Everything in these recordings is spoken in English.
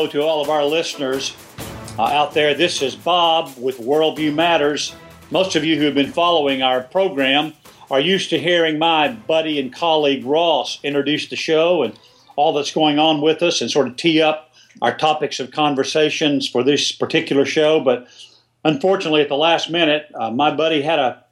To all of our listeners uh, out there. This is Bob with Worldview Matters. Most of you who have been following our program are used to hearing my buddy and colleague Ross introduce the show and all that's going on with us and sort of tee up our topics of conversations for this particular show. But unfortunately, at the last minute, uh, my buddy had a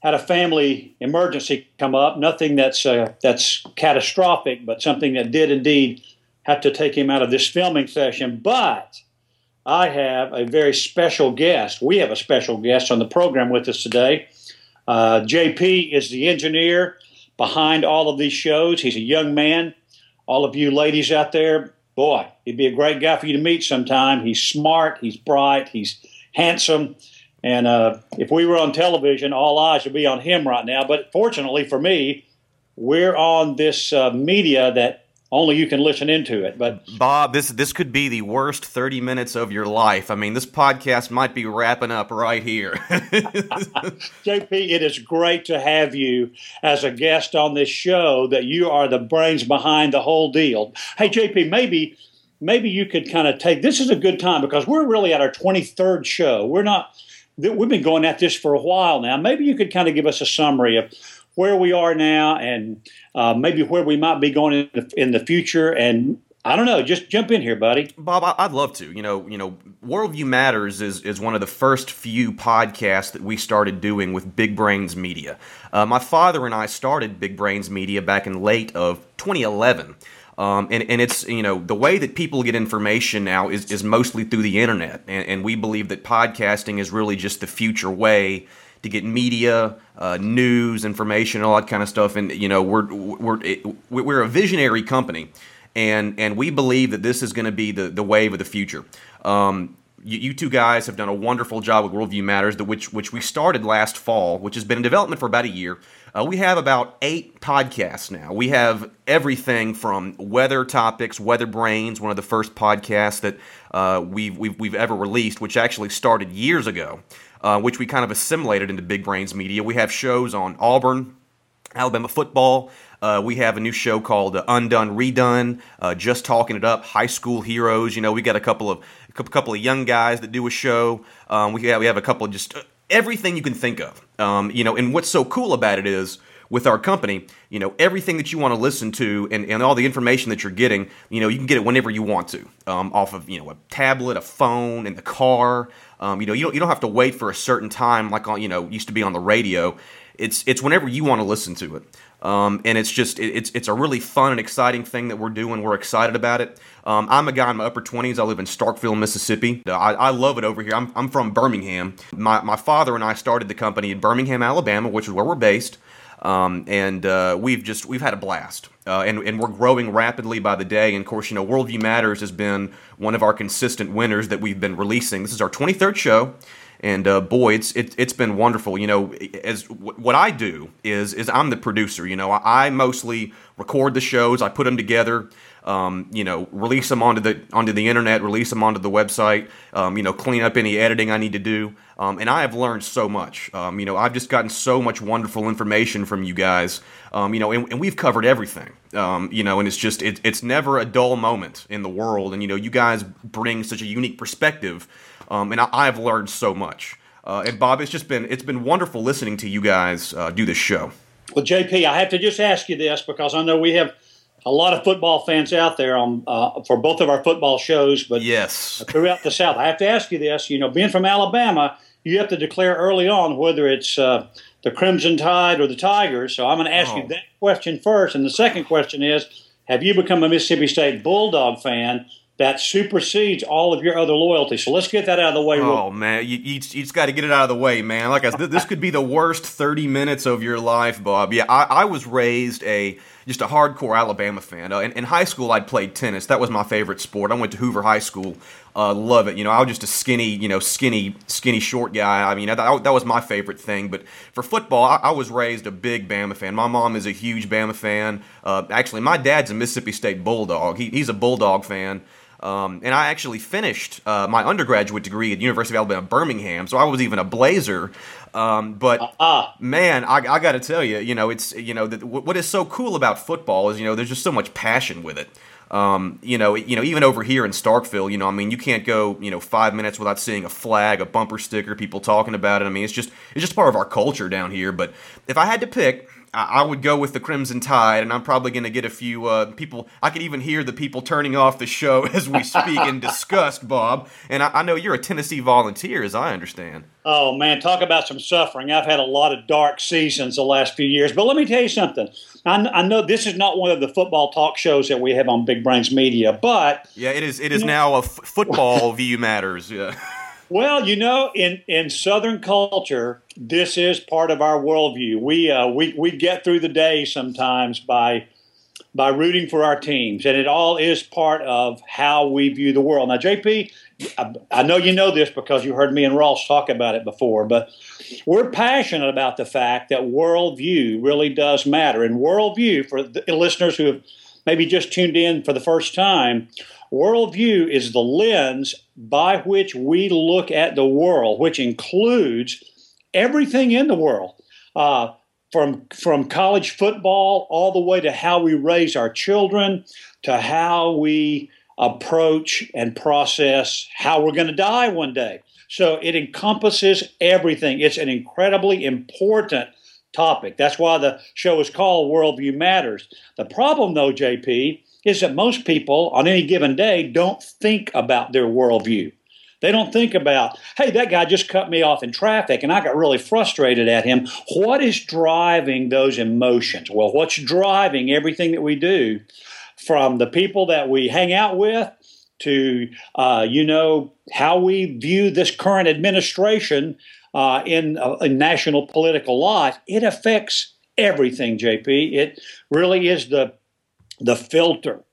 had a family emergency come up. Nothing that's uh, that's catastrophic, but something that did indeed have to take him out of this filming session. But I have a very special guest. We have a special guest on the program with us today. Uh, JP is the engineer behind all of these shows. He's a young man. All of you ladies out there, boy, he'd be a great guy for you to meet sometime. He's smart, he's bright, he's handsome. And uh, if we were on television, all eyes would be on him right now. But fortunately for me, we're on this uh, media that only you can listen into it. But Bob, this this could be the worst thirty minutes of your life. I mean, this podcast might be wrapping up right here. JP, it is great to have you as a guest on this show. That you are the brains behind the whole deal. Hey, JP, maybe maybe you could kind of take this is a good time because we're really at our twenty third show. We're not. We've been going at this for a while now. Maybe you could kind of give us a summary of where we are now and uh, maybe where we might be going in the, in the future. And I don't know. Just jump in here, buddy. Bob, I'd love to. You know, you know, Worldview Matters is is one of the first few podcasts that we started doing with Big Brains Media. Uh, my father and I started Big Brains Media back in late of 2011. Um, and, and it's you know the way that people get information now is, is mostly through the internet and, and we believe that podcasting is really just the future way to get media, uh, news, information, all that kind of stuff. And you know, we're we're we're a visionary company, and and we believe that this is going to be the the wave of the future. Um, you, you, two guys have done a wonderful job with Worldview Matters, which which we started last fall, which has been in development for about a year. Uh, we have about eight podcasts now. We have everything from weather topics, Weather Brains, one of the first podcasts that uh, we've, we've, we've ever released, which actually started years ago uh, which we kind of assimilated into Big Brains Media. We have shows on Auburn, Alabama football. Uh, we have a new show called uh, Undone Redone, uh, just talking it up. High school heroes. You know, we got a couple of a couple of young guys that do a show. Um, we have we have a couple of just uh, everything you can think of. Um, you know, and what's so cool about it is with our company, you know, everything that you want to listen to and, and all the information that you're getting, you know, you can get it whenever you want to um, off of, you know, a tablet, a phone, in the car. Um, you know, you don't, you don't have to wait for a certain time like on, you know, used to be on the radio. It's, it's whenever you want to listen to it. Um, and it's just it, it's it's a really fun and exciting thing that we're doing. We're excited about it. Um, I'm a guy in my upper 20s. I live in Starkville, Mississippi. I, I love it over here. I'm, I'm from Birmingham. My, my father and I started the company in Birmingham, Alabama, which is where we're based. Um, and uh, we've just we've had a blast, uh, and and we're growing rapidly by the day. And of course, you know, Worldview Matters has been one of our consistent winners that we've been releasing. This is our 23rd show, and uh, boy, it's it, has been wonderful. You know, as w- what I do is is I'm the producer. You know, I, I mostly record the shows, I put them together um, you know, release them onto the onto the internet, release them onto the website, um, you know, clean up any editing I need to do. Um, and I have learned so much. Um, you know, I've just gotten so much wonderful information from you guys. Um, you know, and, and, we've covered everything. Um, you know, and it's just it, it's never a dull moment in the world. And you know, you guys bring such a unique perspective, and I, have learned so much. Uh, and Bob, it's just been it's been wonderful listening to you guys uh, do this show. Well, JP, I have to just ask you this because I know we have a lot of football fans out there on uh, for both of our football shows, but yes, throughout the South. I have to ask you this: you know, being from Alabama, you have to declare early on whether it's uh, the Crimson Tide or the Tigers. So I'm going to ask oh. you that question first, and the second question is: Have you become a Mississippi State Bulldog fan? That supersedes all of your other loyalties. So let's get that out of the way. Oh man, you, you, just got to get it out of the way, man. Like I, this could be the worst thirty minutes of your life, Bob. Yeah, I, I was raised a just a hardcore Alabama fan. Uh, in, in, high school, I'd played tennis. That was my favorite sport. I went to Hoover High School. Uh, love it. You know, I was just a skinny, you know, skinny, skinny, short guy. I mean, that, that was my favorite thing. But for football, I, I, was raised a big Bama fan. My mom is a huge Bama fan. Uh, actually, my dad's a Mississippi State Bulldog. He, he's a Bulldog fan. Um, and I actually finished uh, my undergraduate degree at the University of Alabama, Birmingham. So I was even a Blazer. Um, but uh-uh. man, I, I got to tell you, you know, it's you know, the, what is so cool about football is you know, there's just so much passion with it. Um, you know, you know, even over here in Starkville, you know, I mean, you can't go, you know, five minutes without seeing a flag, a bumper sticker, people talking about it. I mean, it's just it's just part of our culture down here. But if I had to pick, I would go with the Crimson Tide, and I'm probably going to get a few uh, people. I could even hear the people turning off the show as we speak in disgust, Bob. And I, I, know you're a Tennessee volunteer, as I understand. Oh, man, talk about some suffering. I've had a lot of dark seasons the last few years. But let me tell you something. I, I know this is not one of the football talk shows that we have on Big Brains Media, but. Yeah, it is, it is now a f- football view matters. Yeah. Well, you know, in, in Southern culture, this is part of our worldview. We, uh, we, we get through the day sometimes by, by rooting for our teams, and it all is part of how we view the world. Now, JP, I, I know you know this because you heard me and Ross talk about it before, but we're passionate about the fact that worldview really does matter. And worldview, for the listeners who have maybe just tuned in for the first time, Worldview is the lens by which we look at the world, which includes everything in the world, uh, from from college football all the way to how we raise our children, to how we approach and process how we're going to die one day. So it encompasses everything. It's an incredibly important topic. That's why the show is called Worldview Matters. The problem, though, JP, is that most people on any given day don't think about their worldview. They don't think about, hey, that guy just cut me off in traffic and I got really frustrated at him. What is driving those emotions? Well, what's driving everything that we do from the people that we hang out with to, uh, you know, how we view this current administration uh, in, uh, in national political life? It affects everything, JP. It really is the the filter.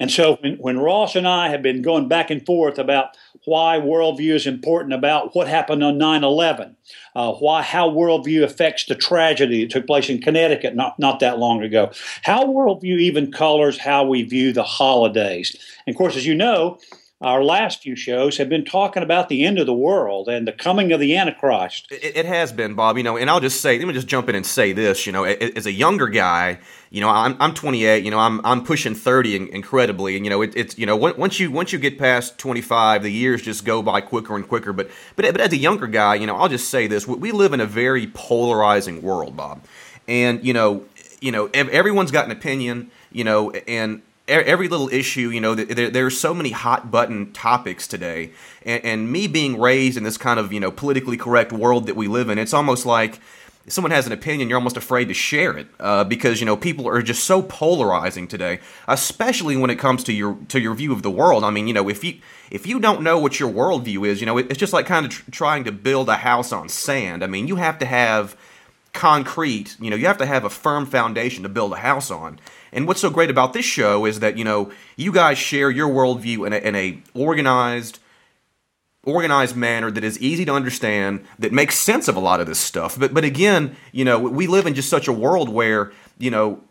And so when, when, Ross and I have been going back and forth about why worldview is important, about what happened on 9 11, uh, why, how worldview affects the tragedy that took place in Connecticut not, not that long ago, how worldview even colors how we view the holidays. And of course, as you know, our last few shows have been talking about the end of the world and the coming of the Antichrist. It, it, has been, Bob. You know, and I'll just say, let me just jump in and say this. You know, as a younger guy, you know, I'm, I'm 28. You know, I'm I'm pushing 30 incredibly, and you know, it, it's you know, once you once you get past 25, the years just go by quicker and quicker. But but but as a younger guy, you know, I'll just say this: we live in a very polarizing world, Bob, and you know, you know, everyone's got an opinion. You know, and every little issue, you know, there, there, are so many hot button topics today. And, and, me being raised in this kind of, you know, politically correct world that we live in, it's almost like if someone has an opinion, you're almost afraid to share it uh, because, you know, people are just so polarizing today, especially when it comes to your to your view of the world. I mean, you know, if you if you don't know what your worldview is, you know, it's just like kind of tr- trying to build a house on sand. I mean, you have to have concrete, you know, you have to have a firm foundation to build a house on. And what's so great about this show is that you know you guys share your worldview in a, in a organized, organized manner that is easy to understand, that makes sense of a lot of this stuff. But but again, you know, we live in just such a world where you know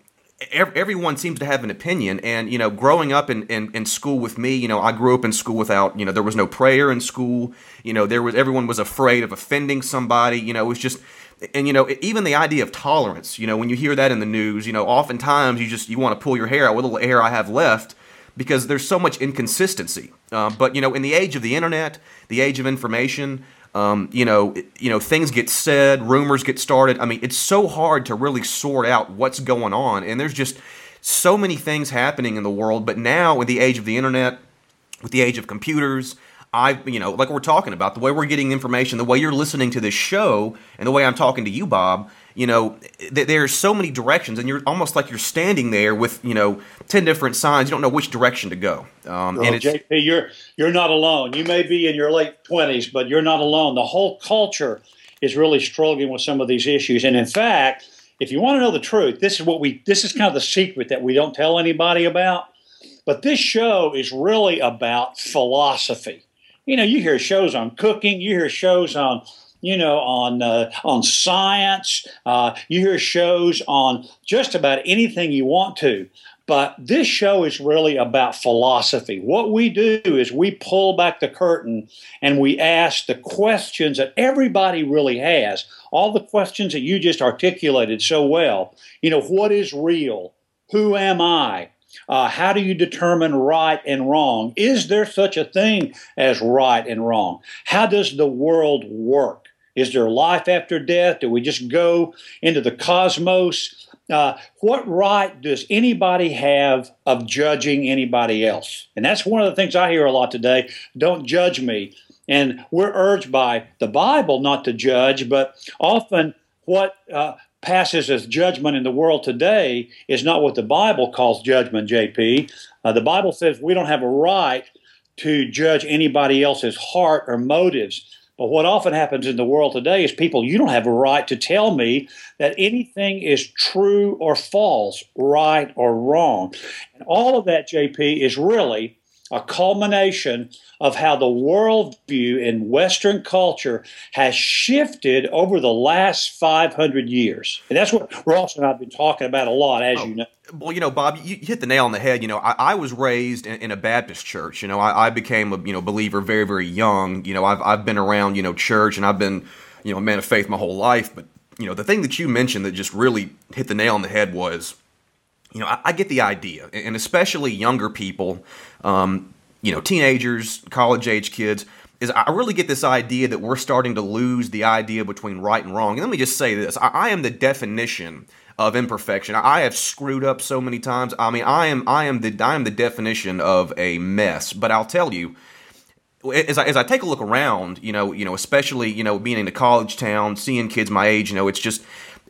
everyone seems to have an opinion and you know growing up in, in, in, school with me you know i grew up in school without you know there was no prayer in school you know there was everyone was afraid of offending somebody you know it was just and you know even the idea of tolerance you know when you hear that in the news you know oftentimes you just you want to pull your hair out. What little hair i have left because there's so much inconsistency. Uh, but you know in the age of the internet the age of information um, you know you know things get said rumors get started. I mean it's so hard to really sort out what's going on. And there's just so many things happening in the world. But now in the age of the internet with the age of computers I, you know, like we're talking about, the way we're getting information, the way you're listening to this show, and the way I'm talking to you, Bob, you know, th- there's so many directions, and you're almost like you're standing there with, you know, 10 different signs. You don't know which direction to go. Um, well, and JP, you're, you're not alone. You may be in your late 20s, but you're not alone. The whole culture is really struggling with some of these issues. And in fact, if you want to know the truth, this is what we, this is kind of the secret that we don't tell anybody about. But this show is really about philosophy you know, you hear shows on cooking, you hear shows on you know, on uh, on science. Uh, you hear shows on just about anything you want to. But this show is really about philosophy. What we do is we pull back the curtain and we ask the questions that everybody really has. All the questions that you just articulated so well. You know, what is real? Who am I? Uh, how do you determine right and wrong? Is there such a thing as right and wrong? How does the world work? Is there life after death? Do we just go into the cosmos? Uh, what right does anybody have of judging anybody else? And that's one of the things I hear a lot today. Don't judge me. And we're urged by the Bible not to judge, but often what uh, passes as judgment in the world today is not what the Bible calls judgment, JP. Uh, the Bible says we don't have a right to judge anybody else's heart or motives. But what often happens in the world today is people, you don't have a right to tell me that anything is true or false, right or wrong. And all of that, JP, is really a culmination of how the worldview in Western culture has shifted over the last 500 years. And that's what Ross and I have been talking about a lot, as oh, you know. Well, you know, Bob, you hit the nail on the head. You know, I, I was raised in, in, a Baptist church. You know, I, I, became a you know believer very, very young. You know, I've, I've been around you know church and I've been you know a man of faith my whole life. But you know, the thing that you mentioned that just really hit the nail on the head was you know, I, I, get the idea, and especially younger people, um, you know, teenagers, college age kids, is I really get this idea that we're starting to lose the idea between right and wrong. And let me just say this I, I am the definition of imperfection. I have screwed up so many times. I mean, I am I am the I am the definition of a mess. But I'll tell you, as I, as I take a look around, you know, you know, especially you know, being in a college town, seeing kids my age, you know, it's just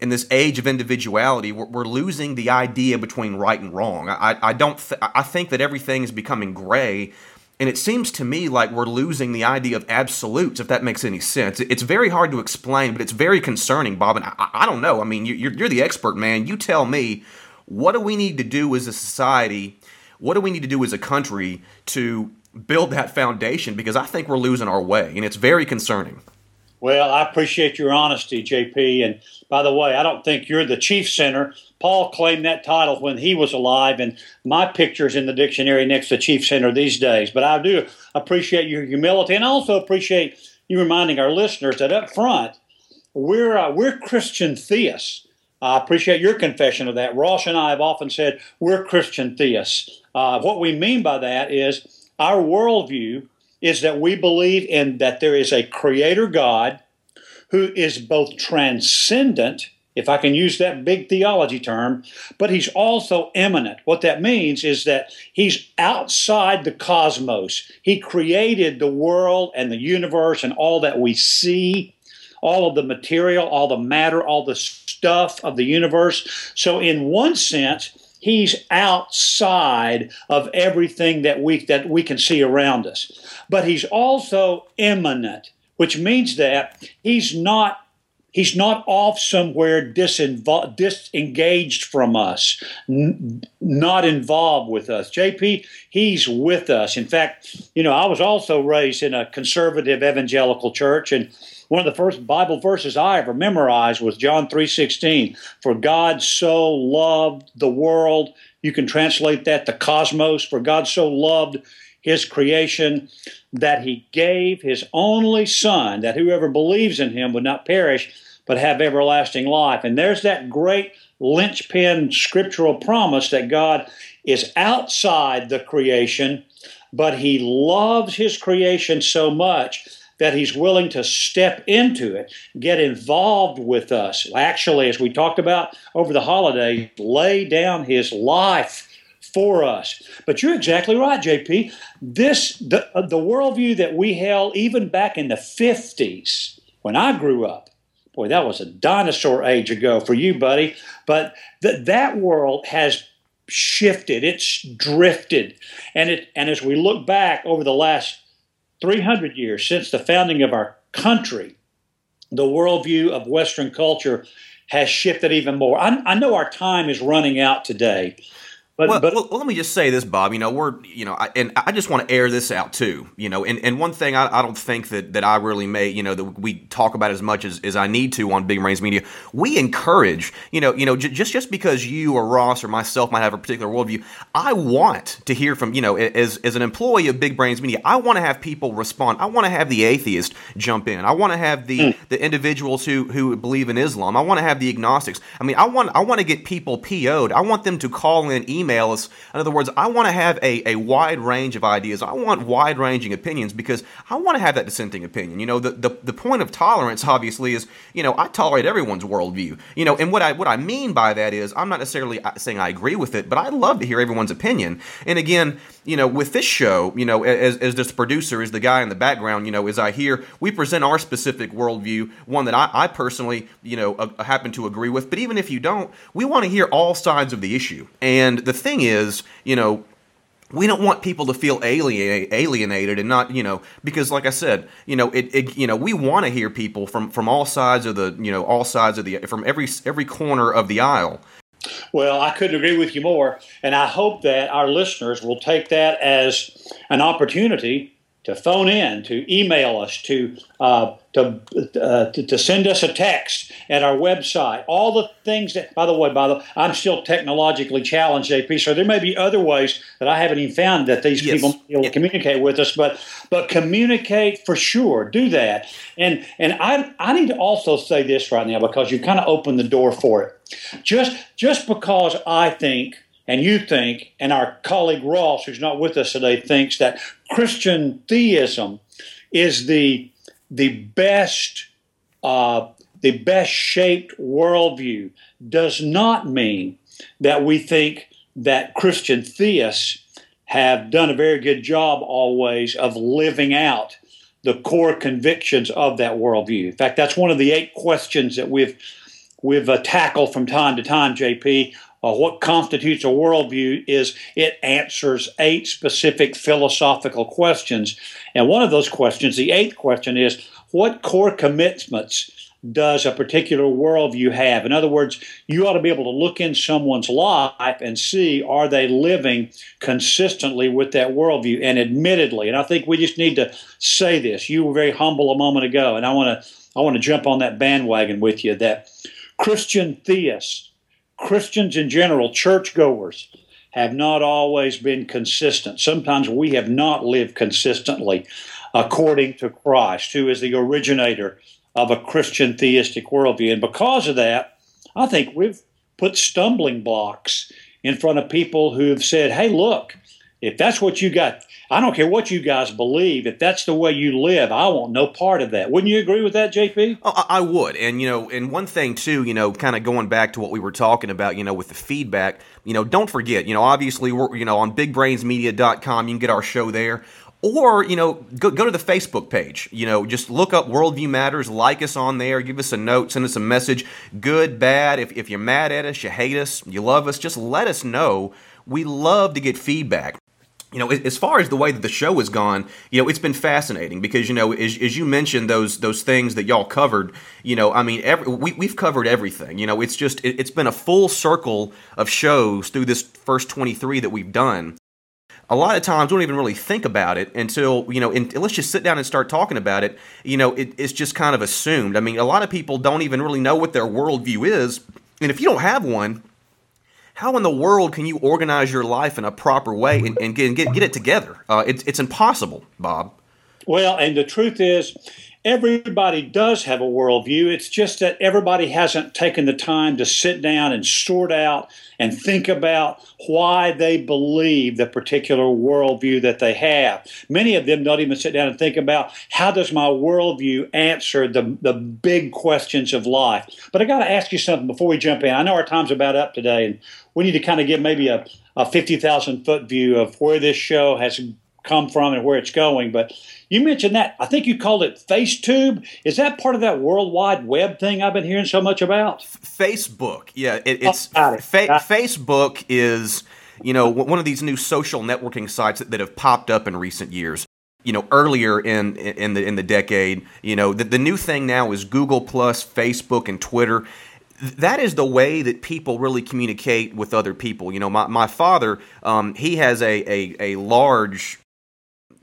in this age of individuality, we're, we're losing the idea between right and wrong. I, I don't. Th- I think that everything is becoming gray, and it seems to me like we're losing the idea of absolutes. If that makes any sense, it's very hard to explain, but it's very concerning, Bob. And I, I don't know. I mean, you're, you're the expert, man. You tell me. What do we need to do as a society? What do we need to do as a country to build that foundation? Because I think we're losing our way, and it's very concerning. Well, I appreciate your honesty, JP. And by the way, I don't think you're the chief sinner. Paul claimed that title when he was alive, and my picture's in the dictionary next to chief sinner these days. But I do appreciate your humility, and I also appreciate you reminding our listeners that up front, we're uh, we're Christian theists. I appreciate your confession of that. Ross and I have often said we're Christian theists. Uh, what we mean by that is our worldview is that we believe in that there is a creator God who is both transcendent, if I can use that big theology term, but he's also immanent. What that means is that he's outside the cosmos. He created the world and the universe and all that we see, all of the material, all the matter, all the stuff of the universe. So, in one sense, he's outside of everything that we that we can see around us. But he's also immanent which means that he's not he's not off somewhere disengaged from us n- not involved with us. Jp he's with us. In fact you know i was also raised in a conservative evangelical church and one of the first Bible verses I ever memorized was John 3:16. For God so loved the world. You can translate that the cosmos. For God so loved his creation that he gave his only son that whoever believes in him would not perish but have everlasting life. And there's that great linchpin scriptural promise that God is outside the creation, but he loves his creation so much that he's willing to step into it, get involved with us. Actually, as we talked about over the holiday, lay down his life for us. But you're exactly right, JP. This the uh, the worldview that we held even back in the 50s when I grew up. Boy, that was a dinosaur age ago for you, buddy. But th- that world has shifted. It's drifted. And it and as we look back over the last 300 years since the founding of our country, the worldview of Western culture has shifted even more. I, I know our time is running out today, but, well, but, well, let me just say this, Bob. You know, we're you know, I, and I just want to air this out too. You know, and, and one thing I, I don't think that that I really may you know that we talk about as much as, as I need to on Big Brains Media. We encourage you know you know j- just just because you or Ross or myself might have a particular worldview, I want to hear from you know as as an employee of Big Brains Media, I want to have people respond. I want to have the atheist jump in. I want to have the mm. the individuals who who believe in Islam. I want to have the agnostics. I mean, I want I want to get people PO'd. I want them to call in. Email email us. In other words, I want to have a, a wide range of ideas. I want wide ranging opinions because I want to have that dissenting opinion. You know, the, the, the point of tolerance, obviously, is, you know, I tolerate everyone's worldview. You know, and what I, what I mean by that is I'm not necessarily uh, saying I agree with it, but I'd love to hear everyone's opinion. And again, you know, with this show, you know, as, as this producer, as the guy in the background, you know, as I hear, we present our specific worldview, one that I, I personally, you know, uh, happen to agree with. But even if you don't, we want to hear all sides of the issue. And the thing is, you know, we don't want people to feel alienated and not, you know, because like I said, you know, it, it you know, we want to hear people from from all sides of the, you know, all sides of the from every every corner of the aisle. Well, I couldn't agree with you more, and I hope that our listeners will take that as an opportunity to phone in, to email us, to uh, to, uh, to, to send us a text at our website. All the things that, by the way, by the I'm still technologically challenged, JP. So there may be other ways that I haven't even found that these yes. people will communicate with us. But but communicate for sure. Do that. And and I I need to also say this right now because you kind of opened the door for it. Just just because I think and you think, and our colleague Ross, who's not with us today, thinks that Christian theism is the the best uh, the best shaped worldview does not mean that we think that Christian theists have done a very good job always of living out the core convictions of that worldview. In fact, that's one of the eight questions that we've we've uh, tackled from time to time, JP, uh, what constitutes a worldview is it answers eight specific philosophical questions. And one of those questions, the eighth question, is what core commitments does a particular worldview have? In other words, you ought to be able to look in someone's life and see are they living consistently with that worldview? And admittedly, and I think we just need to say this. You were very humble a moment ago, and I want to I want to jump on that bandwagon with you that Christian theists Christians in general, churchgoers, have not always been consistent. Sometimes we have not lived consistently according to Christ, who is the originator of a Christian theistic worldview. And because of that, I think we've put stumbling blocks in front of people who have said, hey, look, if that's what you got, I don't care what you guys believe. If that's the way you live, I want no part of that. Wouldn't you agree with that, JP? Oh, I would. And, you know, and one thing, too, you know, kind of going back to what we were talking about, you know, with the feedback, you know, don't forget, you know, obviously, we're, you know, on bigbrainsmedia.com, you can get our show there. Or, you know, go, go to the Facebook page. You know, just look up Worldview Matters, like us on there, give us a note, send us a message. Good, bad. If, if you're mad at us, you hate us, you love us, just let us know. We love to get feedback you know, as far as the way that the show has gone, you know, it's been fascinating because you know, as, as you mentioned those those things that y'all covered, you know, I mean, every, we we've covered everything. You know, it's just it, it's been a full circle of shows through this first twenty three that we've done. A lot of times, we don't even really think about it until you know. In, let's just sit down and start talking about it. You know, it, it's just kind of assumed. I mean, a lot of people don't even really know what their worldview is, and if you don't have one how in the world can you organize your life in a proper way and, and get, get, get it together? Uh, it, it's impossible, Bob. Well, and the truth is, everybody does have a worldview. It's just that everybody hasn't taken the time to sit down and sort out and think about why they believe the particular worldview that they have. Many of them don't even sit down and think about how does my worldview answer the, the big questions of life. But I got to ask you something before we jump in. I know our time's about up today, and we need to kind of give maybe a, a 50,000 foot view of where this show has come from and where it's going. But you mentioned that. I think you called it FaceTube. Is that part of that World Wide Web thing I've been hearing so much about? Facebook. Yeah, it, it's oh, it. Fa- Facebook is you know one of these new social networking sites that, that have popped up in recent years you know earlier in in the in the decade you know the, the new thing now is google plus facebook and twitter that is the way that people really communicate with other people. You know my, my father um, he has a, a, a large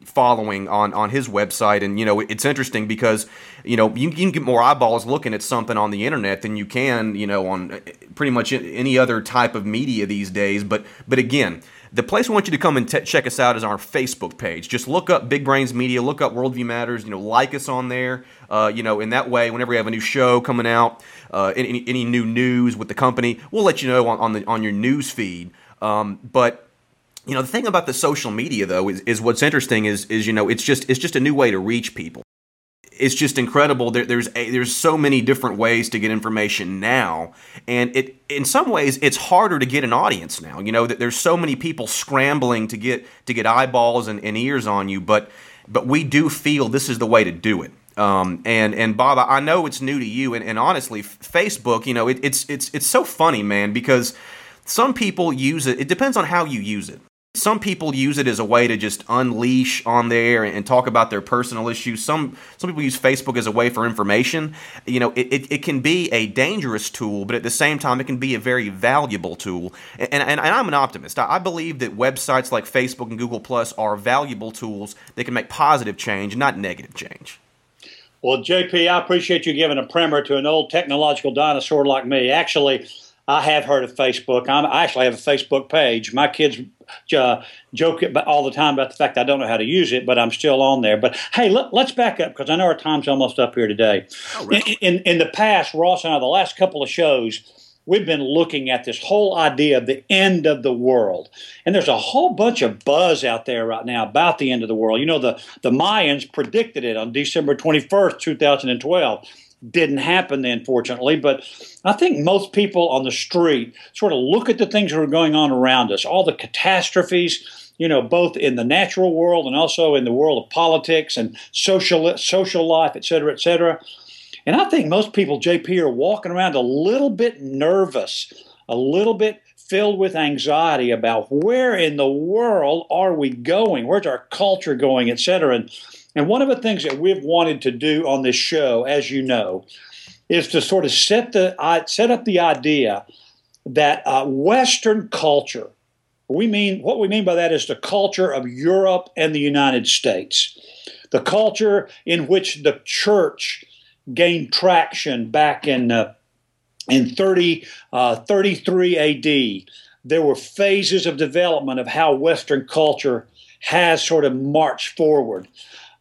following on on his website. And you know it's interesting because you know you, can get more eyeballs looking at something on the internet than you can you know on uh, pretty much any other type of media these days. But but again the place we want you to come and check us out is our Facebook page. Just look up Big Brains Media, look up Worldview Matters, you know, like us on there. Uh, you know, in that way, whenever we have a new show coming out, uh, any, any new news with the company, we'll let you know on, on the on your news feed Um, but you know, the thing about the social media though is, is what's interesting is is you know it's just it's just a new way to reach people. It's just incredible. There, there's a, there's so many different ways to get information now, and it in some ways it's harder to get an audience now. You know that there's so many people scrambling to get to get eyeballs and, and ears on you, but but we do feel this is the way to do it. Um, and and Bob, I know it's new to you, and, and honestly, Facebook, you know, it, it's it's it's so funny, man, because some people use it. It depends on how you use it. Some people use it as a way to just unleash on there and, talk about their personal issues. Some some people use Facebook as a way for information. You know, it, it, it, can be a dangerous tool, but at the same time, it can be a very valuable tool. And, and, and I'm an optimist. I, I believe that websites like Facebook and Google Plus are valuable tools that can make positive change, not negative change. Well, JP, I appreciate you giving a primer to an old technological dinosaur like me. Actually, I have heard of Facebook. I'm, i actually have a Facebook page. My kids uh, joke all the time about the fact I don't know how to use it, but I'm still on there. But hey, let, us back up because I know our time's almost up here today. Oh, really? in, in, in the past, Ross and I, the last couple of shows, we've been looking at this whole idea of the end of the world. And there's a whole bunch of buzz out there right now about the end of the world. You know, the, the Mayans predicted it on December 21st, 2012 didn't happen then, fortunately. But I think most people on the street sort of look at the things that are going on around us, all the catastrophes, you know, both in the natural world and also in the world of politics and social social life, et cetera, et cetera. And I think most people, JP, are walking around a little bit nervous, a little bit filled with anxiety about where in the world are we going? Where's our culture going, et cetera. And and one of the things that we've wanted to do on this show, as you know, is to sort of set the set up the idea that uh, Western culture. We mean what we mean by that is the culture of Europe and the United States, the culture in which the church gained traction back in uh, in 30, uh, 33 AD. There were phases of development of how Western culture has sort of marched forward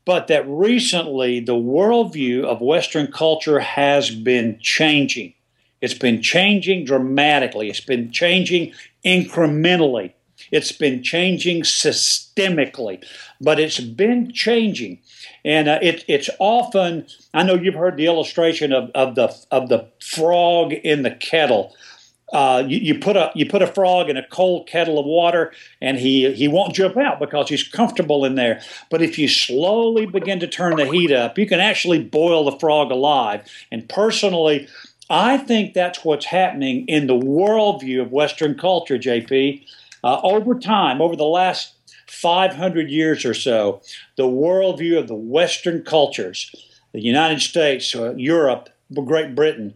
but that recently the worldview of Western culture has been changing. It's been changing dramatically, it's been changing incrementally, it's been changing systemically, but it's been changing. And uh, it, it's often, I know you've heard the illustration of, of, the, of the frog in the kettle uh, you, you, put a you put a frog in a cold kettle of water, and he he won't jump out because he's comfortable in there. But if you slowly begin to turn the heat up, you can actually boil the frog alive. And personally, I think that's what's happening in the worldview of Western culture, JP. Uh, over time, over the last 500 years or so, the worldview of the Western cultures, the United States, uh, Europe, Great Britain,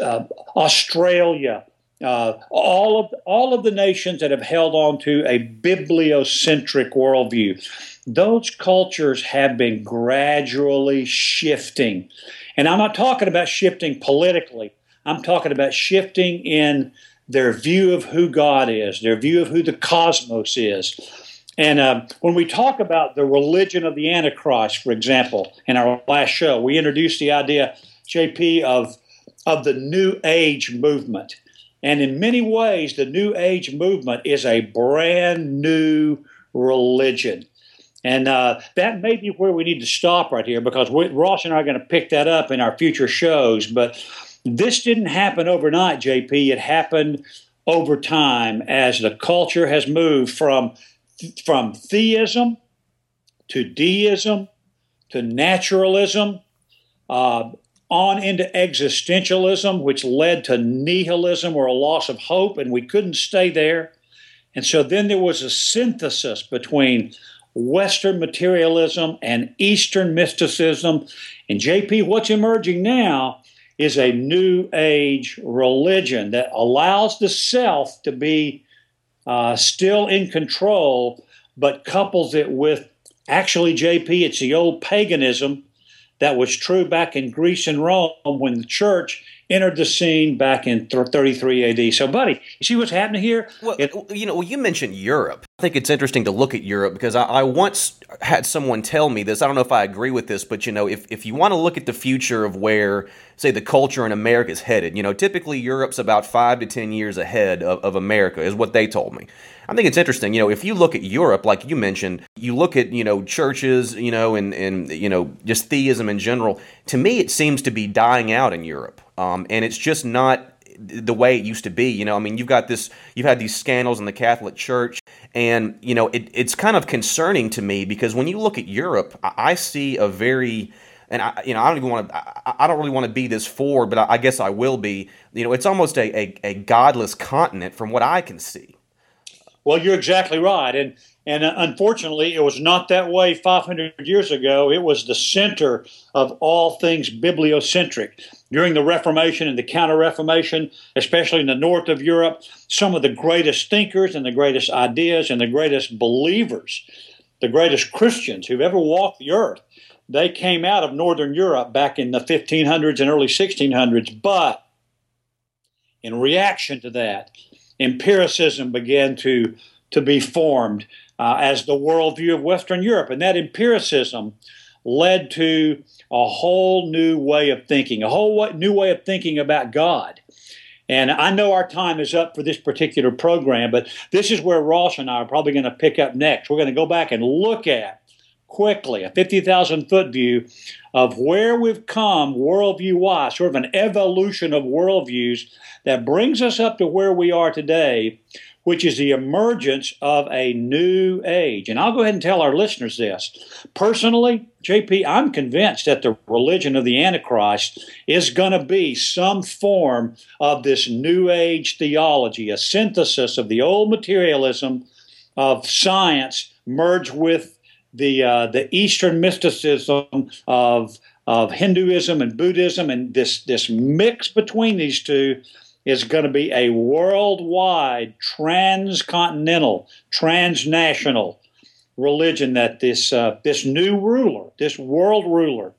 uh, Australia, uh, all of all of the nations that have held on to a bibliocentric worldview, those cultures have been gradually shifting. And I'm not talking about shifting politically. I'm talking about shifting in their view of who God is, their view of who the cosmos is. And uh, when we talk about the religion of the Antichrist, for example, in our last show, we introduced the idea, JP, of of the New Age movement. And in many ways, the New Age movement is a brand new religion. And uh, that may be where we need to stop right here because we, Ross and I are going to pick that up in our future shows. But this didn't happen overnight, JP. It happened over time as the culture has moved from, from theism to deism to naturalism. Uh, on into existentialism, which led to nihilism or a loss of hope, and we couldn't stay there. And so then there was a synthesis between Western materialism and Eastern mysticism. And JP, what's emerging now is a new age religion that allows the self to be uh, still in control, but couples it with actually, JP, it's the old paganism that was true back in Greece and Rome when the church entered the scene back in 33 AD. So, buddy, you see what's happening here? Well, it, you know, well, you mentioned Europe. I think it's interesting to look at Europe because I, I once had someone tell me this. I don't know if I agree with this, but you know, if, if you want to look at the future of where, say, the culture in America is headed, you know, typically Europe's about five to 10 years ahead of, of America, is what they told me. I think it's interesting, you know, if you look at Europe, like you mentioned, you look at, you know, churches, you know, and, and you know, just theism in general, to me, it seems to be dying out in Europe. Um, and it's just not the way it used to be. You know, I mean, you've got this, you've had these scandals in the Catholic Church, and you know, it, it's kind of concerning to me because when you look at Europe, I, I see a very and I, you know, I don't even want to. I, don't really want to be this forward, but I, I, guess I will be. You know, it's almost a, a, a godless continent from what I can see. Well, you're exactly right, and and uh, unfortunately, it was not that way 500 years ago. It was the center of all things bibliocentric. During the Reformation and the Counter Reformation, especially in the north of Europe, some of the greatest thinkers and the greatest ideas and the greatest believers, the greatest Christians who've ever walked the earth, they came out of northern Europe back in the 1500s and early 1600s. But in reaction to that, empiricism began to, to be formed uh, as the worldview of Western Europe. And that empiricism led to a whole new way of thinking, a whole new way of thinking about God. And I know our time is up for this particular program, but this is where Ross and I are probably going to pick up next. We're going to go back and look at quickly a 50,000 foot view of where we've come worldview wise, sort of an evolution of worldviews that brings us up to where we are today, which is the emergence of a new age. And I'll go ahead and tell our listeners this. Personally, JP, I'm convinced that the religion of the Antichrist is going to be some form of this new age theology, a synthesis of the old materialism of science merged with the uh, the Eastern mysticism of of Hinduism and Buddhism, and this this mix between these two is going to be a worldwide, transcontinental, transnational religion that this uh, this new ruler, this world ruler,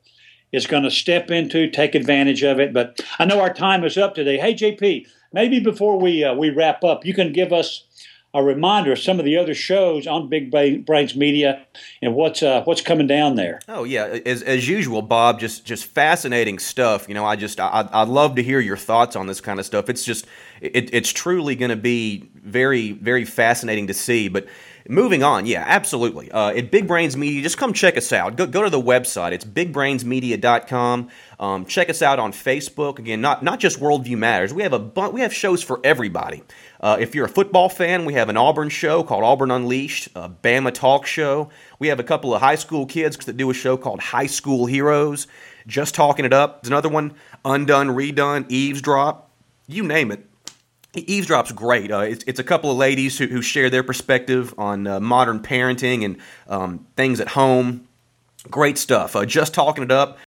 is going to step into, take advantage of it. But I know our time is up today. Hey, JP, maybe before we uh, we wrap up, you can give us a reminder of some of the other shows on Big Brains Media and what's uh, what's coming down there. Oh yeah, as, as usual, Bob. Just just fascinating stuff. You know, I just I I love to hear your thoughts on this kind of stuff. It's just it, it's truly going to be very very fascinating to see. But Moving on, yeah, absolutely. Uh, at Big Brains Media, just come check us out. Go, go to the website. It's bigbrainsmedia.com. Um, check us out on Facebook. Again, not not just Worldview Matters. We have a we have shows for everybody. Uh, if you're a football fan, we have an Auburn show called Auburn Unleashed, a Bama Talk show. We have a couple of high school kids that do a show called High School Heroes. Just talking it up. There's another one, Undone, Redone, Eavesdrop. You name it Eavesdrop's great. Uh, it's, it's, a couple of ladies who, who share their perspective on uh, modern parenting and um, things at home. Great stuff. Uh, just talking it up.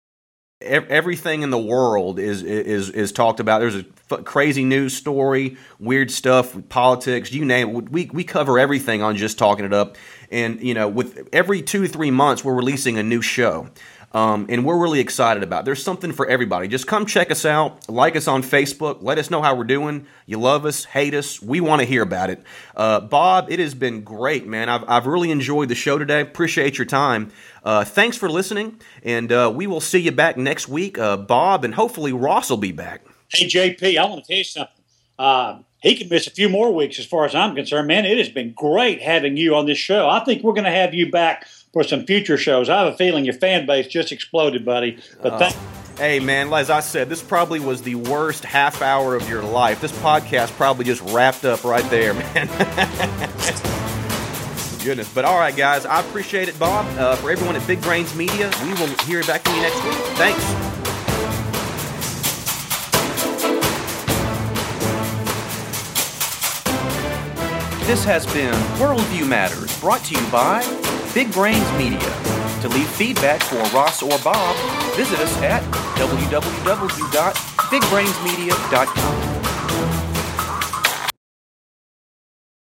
everything in the world is is is talked about. There's a f- crazy news story, weird stuff, politics, you name it. We we cover everything on just talking it up. And you know, with every two three months, we're releasing a new show. Um, and we're really excited about. It. There's something for everybody. Just come check us out, like us on Facebook, let us know how we're doing. You love us, hate us, we want to hear about it. Uh, Bob, it has been great, man. I've, I've really enjoyed the show today. Appreciate your time. Uh, thanks for listening, and uh, we will see you back next week, uh, Bob, and hopefully Ross will be back. Hey, JP, I want to tell you something. Uh, he could miss a few more weeks as far as I'm concerned. Man, it has been great having you on this show. I think we're going to have you back for some future shows. I have a feeling your fan base just exploded, buddy. But oh. Hey man, as I said, this probably was the worst half hour of your life. This podcast probably just wrapped up right there, man. Goodness. But all right, guys, I appreciate it, Bob. Uh, for everyone at Big Brains Media, we will hear back from you next week. Thanks. This has been Worldview Matters, brought to you by Big Brains Media. To leave feedback for Ross or Bob, visit us at www.bigbrainsmedia.com.